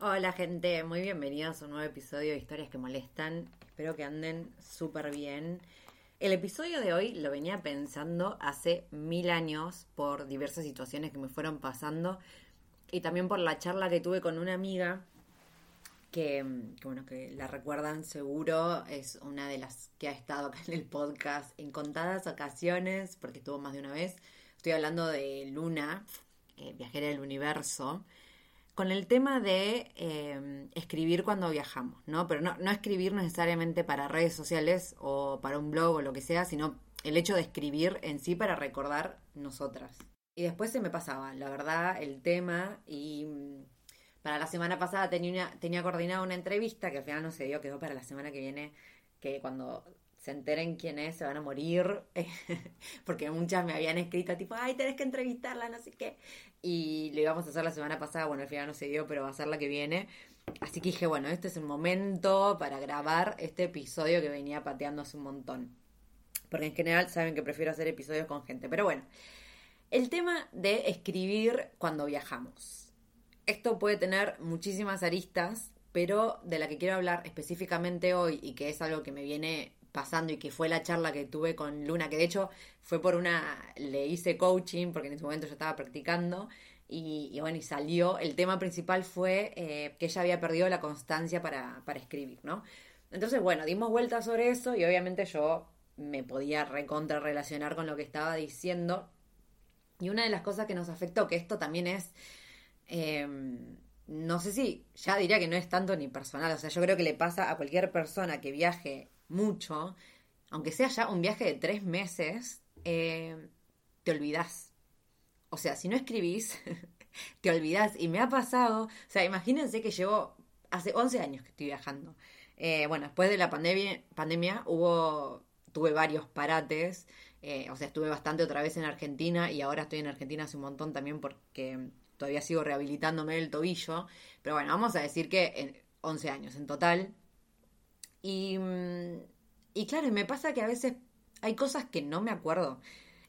Hola gente, muy bienvenidos a un nuevo episodio de Historias que Molestan. Espero que anden súper bien. El episodio de hoy lo venía pensando hace mil años por diversas situaciones que me fueron pasando y también por la charla que tuve con una amiga que, que, bueno, que la recuerdan seguro, es una de las que ha estado acá en el podcast en contadas ocasiones, porque estuvo más de una vez. Estoy hablando de Luna, eh, viajera del universo con el tema de eh, escribir cuando viajamos, ¿no? Pero no, no escribir necesariamente para redes sociales o para un blog o lo que sea, sino el hecho de escribir en sí para recordar nosotras. Y después se me pasaba, la verdad, el tema y mm, para la semana pasada tenía, una, tenía coordinada una entrevista que al final no se dio, quedó para la semana que viene, que cuando se enteren quién es, se van a morir, porque muchas me habían escrito tipo, ay, tenés que entrevistarla, no sé qué, y lo íbamos a hacer la semana pasada, bueno, al final no se dio, pero va a ser la que viene, así que dije, bueno, este es el momento para grabar este episodio que venía pateando hace un montón, porque en general saben que prefiero hacer episodios con gente, pero bueno, el tema de escribir cuando viajamos. Esto puede tener muchísimas aristas, pero de la que quiero hablar específicamente hoy y que es algo que me viene pasando y que fue la charla que tuve con Luna, que de hecho fue por una, le hice coaching porque en ese momento yo estaba practicando y, bueno, y salió, el tema principal fue eh, que ella había perdido la constancia para, para escribir, ¿no? Entonces, bueno, dimos vueltas sobre eso y obviamente yo me podía recontra relacionar con lo que estaba diciendo. Y una de las cosas que nos afectó, que esto también es, eh, no sé si, ya diría que no es tanto ni personal, o sea, yo creo que le pasa a cualquier persona que viaje mucho, aunque sea ya un viaje de tres meses, eh, te olvidas. O sea, si no escribís, te olvidas. Y me ha pasado, o sea, imagínense que llevo hace 11 años que estoy viajando. Eh, bueno, después de la pandemia, pandemia hubo tuve varios parates. Eh, o sea, estuve bastante otra vez en Argentina y ahora estoy en Argentina hace un montón también porque todavía sigo rehabilitándome el tobillo. Pero bueno, vamos a decir que en 11 años en total. Y, mm, y claro, me pasa que a veces hay cosas que no me acuerdo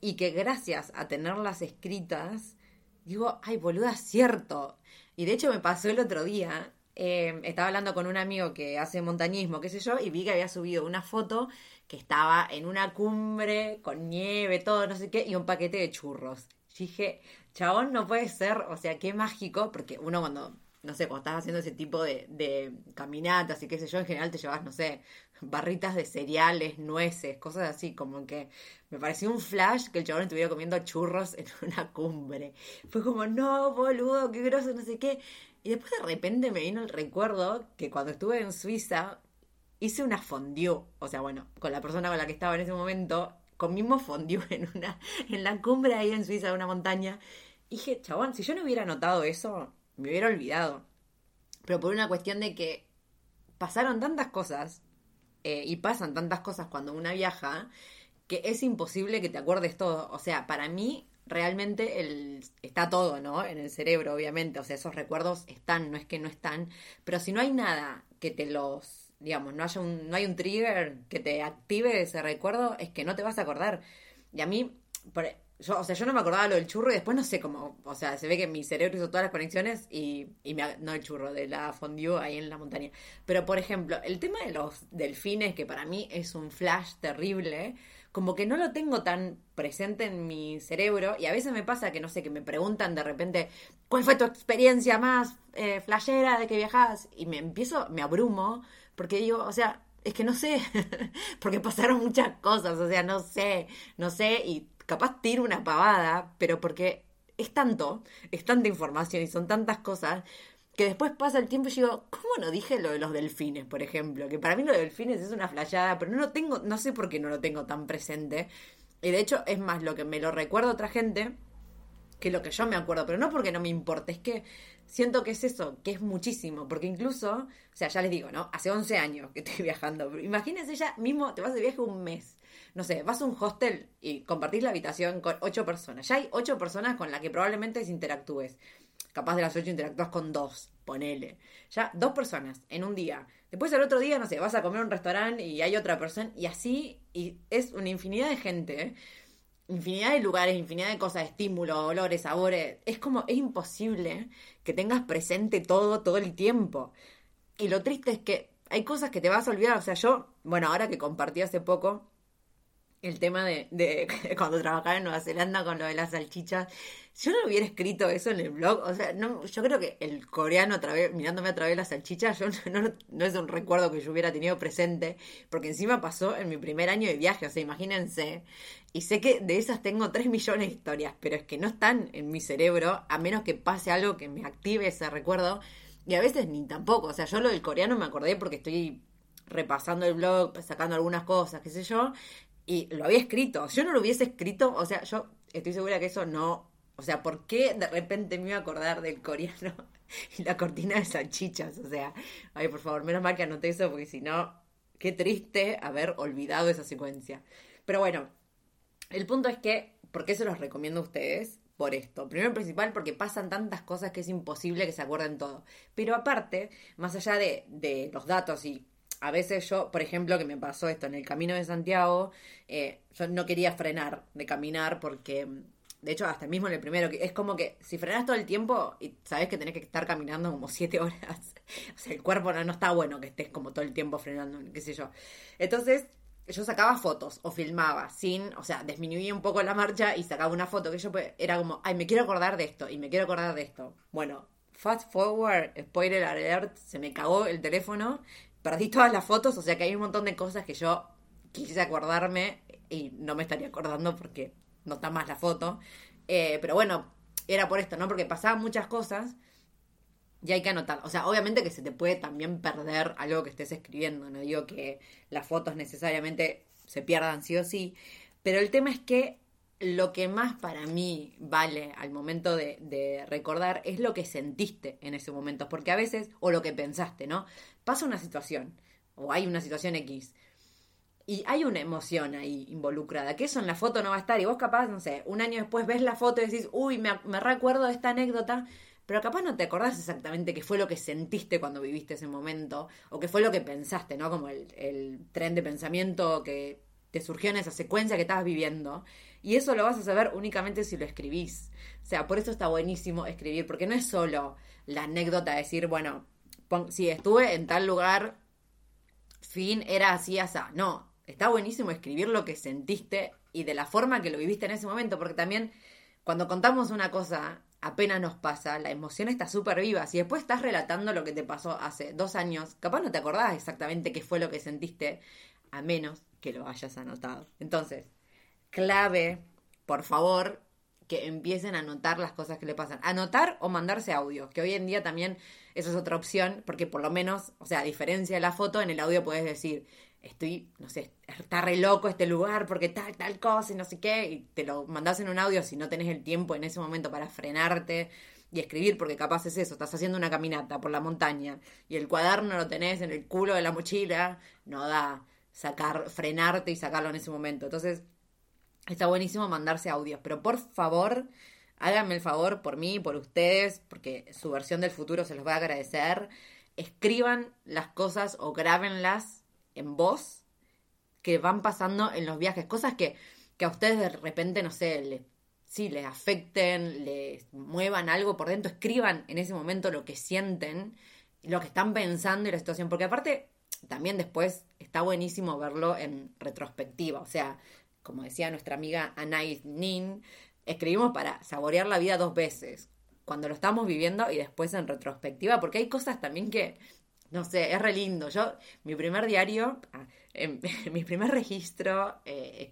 y que gracias a tenerlas escritas, digo, ay, boluda, cierto. Y de hecho me pasó el otro día, eh, estaba hablando con un amigo que hace montañismo, qué sé yo, y vi que había subido una foto que estaba en una cumbre con nieve, todo, no sé qué, y un paquete de churros. dije, chabón, no puede ser, o sea, qué mágico, porque uno cuando no sé, cuando estás haciendo ese tipo de, de caminatas y qué sé yo, en general te llevas, no sé, barritas de cereales, nueces, cosas así, como que me pareció un flash que el chabón estuviera comiendo churros en una cumbre. Fue como, no, boludo, qué groso, no sé qué. Y después de repente me vino el recuerdo que cuando estuve en Suiza hice una fondue, o sea, bueno, con la persona con la que estaba en ese momento, comimos fondue en una en la cumbre ahí en Suiza de una montaña. Y dije, chabón, si yo no hubiera notado eso, me hubiera olvidado. Pero por una cuestión de que pasaron tantas cosas eh, y pasan tantas cosas cuando una viaja que es imposible que te acuerdes todo. O sea, para mí realmente el, está todo, ¿no? En el cerebro, obviamente. O sea, esos recuerdos están, no es que no están. Pero si no hay nada que te los, digamos, no, haya un, no hay un trigger que te active ese recuerdo, es que no te vas a acordar. Y a mí, por, yo, o sea, yo no me acordaba lo del churro y después no sé cómo, o sea, se ve que mi cerebro hizo todas las conexiones y, y me, no el churro, de la fondue ahí en la montaña. Pero, por ejemplo, el tema de los delfines, que para mí es un flash terrible, como que no lo tengo tan presente en mi cerebro y a veces me pasa que, no sé, que me preguntan de repente, ¿cuál fue tu experiencia más eh, flashera de que viajas? Y me empiezo, me abrumo, porque digo, o sea, es que no sé, porque pasaron muchas cosas, o sea, no sé, no sé, y capaz tiro una pavada, pero porque es tanto, es tanta información y son tantas cosas que después pasa el tiempo y digo, ¿cómo no dije lo de los delfines, por ejemplo? Que para mí lo de delfines es una flayada, pero no lo tengo, no sé por qué no lo tengo tan presente. Y de hecho, es más lo que me lo recuerdo otra gente que lo que yo me acuerdo, pero no porque no me importe, es que siento que es eso, que es muchísimo, porque incluso, o sea, ya les digo, ¿no? Hace 11 años que estoy viajando, imagínense ya mismo, te vas de viaje un mes, no sé, vas a un hostel y compartís la habitación con ocho personas, ya hay ocho personas con las que probablemente interactúes, capaz de las ocho interactúas con dos, ponele, ya dos personas en un día, después al otro día, no sé, vas a comer a un restaurante y hay otra persona, y así, y es una infinidad de gente, ¿eh? infinidad de lugares, infinidad de cosas, estímulos, olores, sabores. Es como, es imposible que tengas presente todo, todo el tiempo. Y lo triste es que hay cosas que te vas a olvidar. O sea, yo, bueno, ahora que compartí hace poco el tema de, de cuando trabajaba en Nueva Zelanda con lo de las salchichas, yo no hubiera escrito eso en el blog, o sea, no, yo creo que el coreano a través, mirándome a través de las salchichas, yo no, no, es un recuerdo que yo hubiera tenido presente, porque encima pasó en mi primer año de viaje, o sea, imagínense, y sé que de esas tengo 3 millones de historias, pero es que no están en mi cerebro, a menos que pase algo que me active ese recuerdo, y a veces ni tampoco, o sea, yo lo del coreano me acordé porque estoy repasando el blog, sacando algunas cosas, qué sé yo, y lo había escrito. Yo no lo hubiese escrito, o sea, yo estoy segura que eso no. O sea, ¿por qué de repente me iba a acordar del coreano y la cortina de salchichas? O sea, ay, por favor, menos mal que anoté eso, porque si no, qué triste haber olvidado esa secuencia. Pero bueno, el punto es que, ¿por qué se los recomiendo a ustedes? Por esto. Primero, principal, porque pasan tantas cosas que es imposible que se acuerden todo. Pero aparte, más allá de, de los datos y a veces yo, por ejemplo, que me pasó esto en el camino de Santiago, eh, yo no quería frenar de caminar porque, de hecho, hasta mismo en el primero, es como que si frenas todo el tiempo y sabes que tenés que estar caminando como siete horas, o sea, el cuerpo no, no está bueno que estés como todo el tiempo frenando, qué sé yo. Entonces, yo sacaba fotos o filmaba sin, o sea, disminuía un poco la marcha y sacaba una foto que yo pues, era como, ay, me quiero acordar de esto y me quiero acordar de esto. Bueno, fast forward, spoiler alert, se me cagó el teléfono perdí todas las fotos, o sea que hay un montón de cosas que yo quise acordarme y no me estaría acordando porque no está más la foto. Eh, pero bueno, era por esto, ¿no? Porque pasaban muchas cosas y hay que anotar. O sea, obviamente que se te puede también perder algo que estés escribiendo. No digo que las fotos necesariamente se pierdan sí o sí. Pero el tema es que lo que más para mí vale al momento de, recordar es lo que sentiste en ese momento, porque a veces, o lo que pensaste, ¿no? Pasa una situación, o hay una situación X. y hay una emoción ahí involucrada, que eso en la foto no va a estar. Y vos capaz, no sé, un año después ves la foto y decís, uy, me, recuerdo de esta anécdota, pero capaz no te acordás exactamente qué fue lo que sentiste cuando viviste ese momento, o qué fue lo que pensaste, ¿no? Como el, el tren de pensamiento que te surgió en esa secuencia que estabas viviendo. Y eso lo vas a saber únicamente si lo escribís. O sea, por eso está buenísimo escribir, porque no es solo la anécdota de decir, bueno, si estuve en tal lugar, fin, era así, así. No, está buenísimo escribir lo que sentiste y de la forma que lo viviste en ese momento, porque también cuando contamos una cosa, apenas nos pasa, la emoción está súper viva. Si después estás relatando lo que te pasó hace dos años, capaz no te acordás exactamente qué fue lo que sentiste, a menos que lo hayas anotado. Entonces, clave, por favor, que empiecen a anotar las cosas que le pasan. Anotar o mandarse audio, que hoy en día también eso es otra opción, porque por lo menos, o sea, a diferencia de la foto, en el audio puedes decir, estoy, no sé, está re loco este lugar porque tal, tal cosa y no sé qué, y te lo mandas en un audio si no tenés el tiempo en ese momento para frenarte y escribir, porque capaz es eso, estás haciendo una caminata por la montaña y el cuaderno lo tenés en el culo de la mochila, no da sacar, frenarte y sacarlo en ese momento. Entonces, está buenísimo mandarse audios, pero por favor, háganme el favor por mí, por ustedes, porque su versión del futuro se los va a agradecer. Escriban las cosas o grábenlas en voz que van pasando en los viajes, cosas que, que a ustedes de repente, no sé, les, sí, les afecten, les muevan algo por dentro, escriban en ese momento lo que sienten, lo que están pensando y la situación, porque aparte también después está buenísimo verlo en retrospectiva, o sea, como decía nuestra amiga Anais Nin, escribimos para saborear la vida dos veces, cuando lo estamos viviendo y después en retrospectiva, porque hay cosas también que no sé, es re lindo. Yo, mi primer diario, ah, em, mi primer registro eh,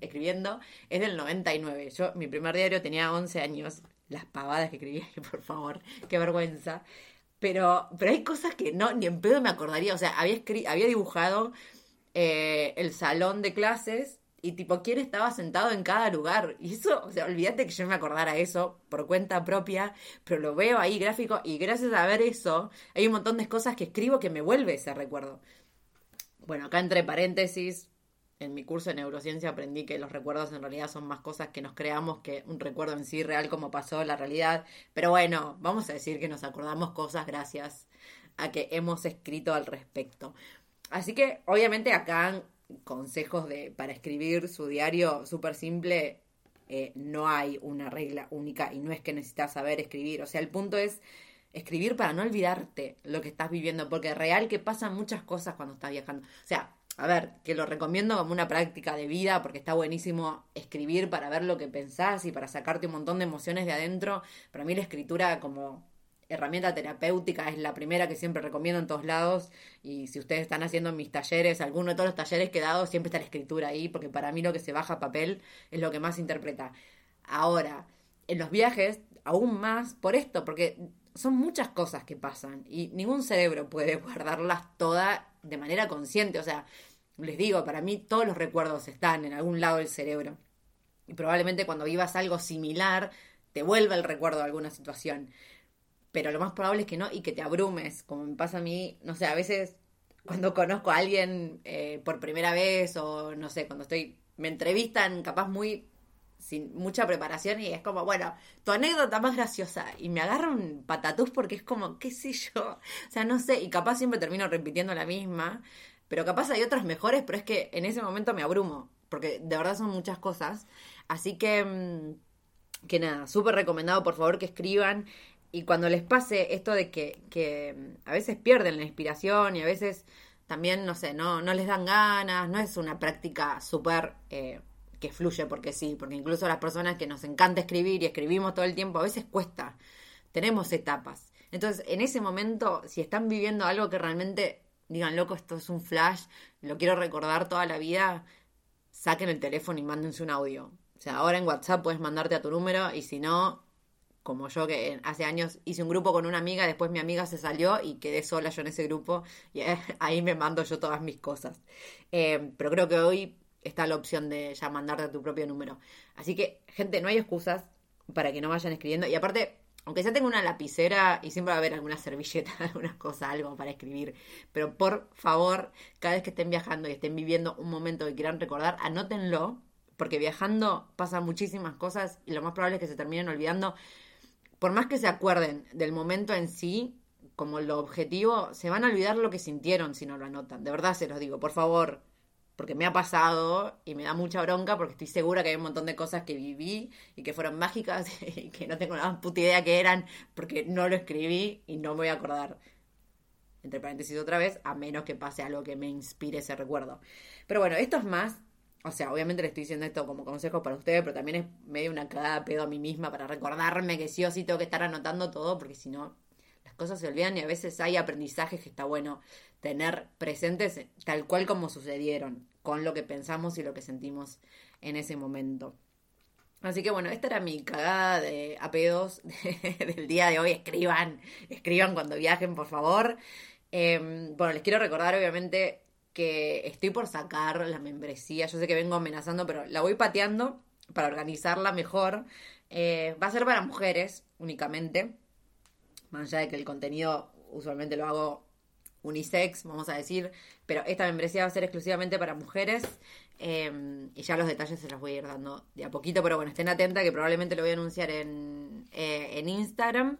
escribiendo es del 99. Yo, mi primer diario tenía 11 años. Las pavadas que escribía, por favor, qué vergüenza. Pero, pero hay cosas que no, ni en pedo me acordaría. O sea, había, había dibujado eh, el salón de clases y tipo quién estaba sentado en cada lugar. Y eso, o sea, olvídate que yo me acordara eso por cuenta propia, pero lo veo ahí gráfico y gracias a ver eso, hay un montón de cosas que escribo que me vuelve ese recuerdo. Bueno, acá entre paréntesis, en mi curso de neurociencia aprendí que los recuerdos en realidad son más cosas que nos creamos que un recuerdo en sí real como pasó la realidad. Pero bueno, vamos a decir que nos acordamos cosas gracias a que hemos escrito al respecto. Así que obviamente acá consejos de, para escribir su diario súper simple, eh, no hay una regla única y no es que necesitas saber escribir. O sea, el punto es escribir para no olvidarte lo que estás viviendo, porque real que pasan muchas cosas cuando estás viajando. O sea, a ver, que lo recomiendo como una práctica de vida, porque está buenísimo escribir para ver lo que pensás y para sacarte un montón de emociones de adentro. Para mí la escritura como herramienta terapéutica es la primera que siempre recomiendo en todos lados y si ustedes están haciendo mis talleres, alguno de todos los talleres que he dado, siempre está la escritura ahí porque para mí lo que se baja a papel es lo que más interpreta. Ahora, en los viajes, aún más por esto, porque son muchas cosas que pasan y ningún cerebro puede guardarlas todas de manera consciente, o sea, les digo, para mí todos los recuerdos están en algún lado del cerebro. Y probablemente cuando vivas algo similar, te vuelva el recuerdo de alguna situación pero lo más probable es que no y que te abrumes, como me pasa a mí, no sé, a veces cuando conozco a alguien eh, por primera vez o no sé, cuando estoy, me entrevistan capaz muy sin mucha preparación y es como, bueno, tu anécdota más graciosa y me agarra un patatús porque es como, qué sé yo, o sea, no sé, y capaz siempre termino repitiendo la misma, pero capaz hay otras mejores, pero es que en ese momento me abrumo, porque de verdad son muchas cosas, así que, mm, que nada, súper recomendado, por favor, que escriban y cuando les pase esto de que, que mm, a veces pierden la inspiración y a veces también, no sé, no, no les dan ganas, no es una práctica súper eh, que fluye porque sí, porque incluso las personas que nos encanta escribir y escribimos todo el tiempo, a veces cuesta, tenemos etapas. Entonces, en ese momento, si están viviendo algo que realmente digan, loco, esto es un flash, lo quiero recordar toda la vida, saquen el teléfono y mándense un audio. O sea, ahora en WhatsApp puedes mandarte a tu número y si no, como yo que hace años hice un grupo con una amiga, después mi amiga se salió y quedé sola yo en ese grupo y eh, ahí me mando yo todas mis cosas. Eh, pero creo que hoy está la opción de ya mandarte tu propio número. Así que, gente, no hay excusas para que no vayan escribiendo. Y aparte, aunque ya tengo una lapicera y siempre va a haber alguna servilleta, alguna cosa, algo para escribir, pero por favor, cada vez que estén viajando y estén viviendo un momento que quieran recordar, anótenlo, porque viajando pasan muchísimas cosas y lo más probable es que se terminen olvidando. Por más que se acuerden del momento en sí, como lo objetivo, se van a olvidar lo que sintieron si no lo anotan. De verdad se los digo, por favor, porque me ha pasado y me da mucha bronca porque estoy segura que hay un montón de cosas que viví y que fueron mágicas y que no tengo la puta idea que eran porque no lo escribí y no me voy a acordar. Entre paréntesis otra vez, a menos que pase algo que me inspire ese recuerdo. Pero bueno, esto es más, o sea, obviamente le estoy diciendo esto como consejo para ustedes, pero también es medio una cagada pedo a mí misma para recordarme que sí o sí tengo que estar anotando todo porque si no, las cosas se olvidan y a veces hay aprendizajes que está bueno tener presentes tal cual como sucedieron, con lo que pensamos y lo que sentimos en ese momento. Así que bueno, esta era mi cagada de apedos del día de hoy. Escriban, escriban cuando viajen, por favor. Em, bueno, les quiero recordar obviamente que estoy por sacar la membresía. Yo sé que vengo amenazando, pero la voy pateando para organizarla mejor. Eh, va a ser para mujeres únicamente. Más allá de que el contenido usualmente lo hago unisex, vamos a decir, pero esta membresía va a ser exclusivamente para mujeres em, y ya los detalles se los voy a ir dando de a poquito, pero bueno, estén atentas que probablemente lo voy a anunciar en, eh, en Instagram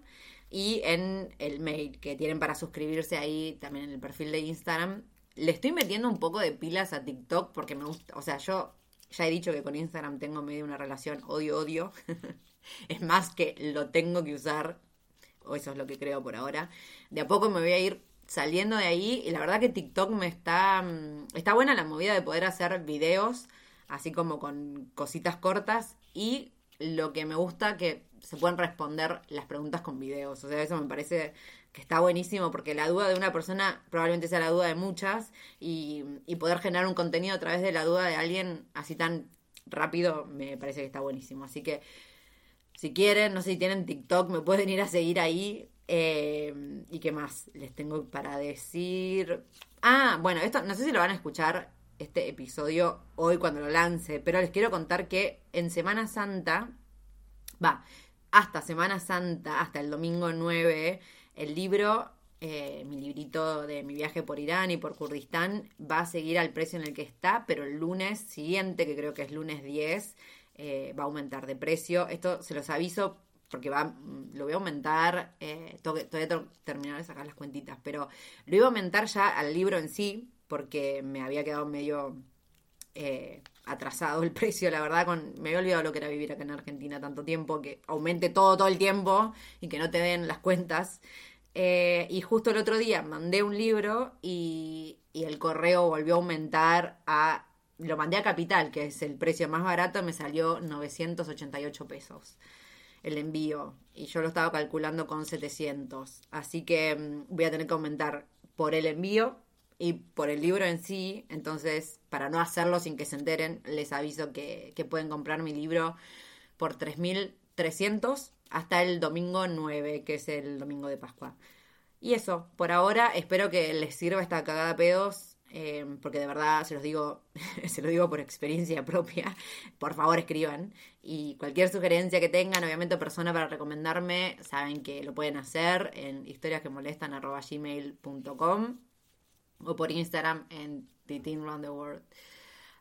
y en el mail que tienen para suscribirse ahí también en el perfil de Instagram. Le estoy metiendo un poco de pilas a TikTok porque me gusta, o sea, yo ya he dicho que con Instagram tengo medio una relación odio-odio. es más que lo tengo que usar, o eso es lo que creo por ahora. De a poco me voy a ir saliendo de ahí y la verdad que TikTok me está mm, está buena la movida de poder hacer videos así como con cositas cortas y lo que me gusta que se pueden responder las preguntas con videos, o sea, eso me parece que está buenísimo porque la duda de una persona probablemente sea la duda de muchas y, poder generar un contenido a través de la duda de alguien así tan rápido me parece que está buenísimo. Así que si quieren, no sé si tienen TikTok, me pueden ir a seguir ahí. Eh, ¿Y qué más les tengo para decir? Ah, bueno, esto no sé si lo van a escuchar este episodio hoy cuando lo lance, pero les quiero contar que en Semana Santa, va, hasta Semana Santa, hasta el domingo 9, el libro, eh, mi librito de mi viaje por Irán y por Kurdistán, va a seguir al precio en el que está, pero el lunes siguiente, que creo que es lunes 10, eh, va a aumentar de precio. Esto se los aviso porque va, mm, lo voy a aumentar, eh, todavía tengo que terminar de sacar las cuentitas, pero lo iba a aumentar ya al libro en sí, porque me había quedado medio eh, atrasado el precio, la verdad, con, me había olvidado lo que era vivir acá en Argentina tanto tiempo, que aumente todo todo el tiempo y que no te den las cuentas. Eh, y justo el otro día mandé un libro y, y el correo volvió a aumentar a lo mandé a Capital, que es el precio más barato, me salió 988 pesos el envío y yo lo estaba calculando con 700. Así que mm, voy a tener que aumentar por el envío y por el libro en sí. Entonces, para no hacerlo sin que se enteren, les aviso que, que pueden comprar mi libro por 3.300 hasta el domingo 9, que es el domingo de Pascua. Y eso, por ahora espero que les sirva esta cagada pedos Em, porque de verdad se los digo, se lo digo por experiencia propia, por favor escriban. Y cualquier sugerencia que tengan, obviamente persona para recomendarme, saben que lo pueden hacer en historiasquemolestan.gmail.com o por Instagram en The Round the World.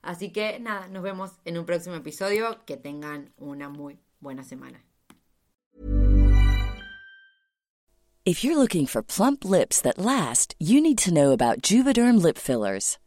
Así que nada, nos vemos en un próximo episodio. Que tengan una muy buena semana. If you're looking for plump lips that last, you need to know about Juvederm lip fillers.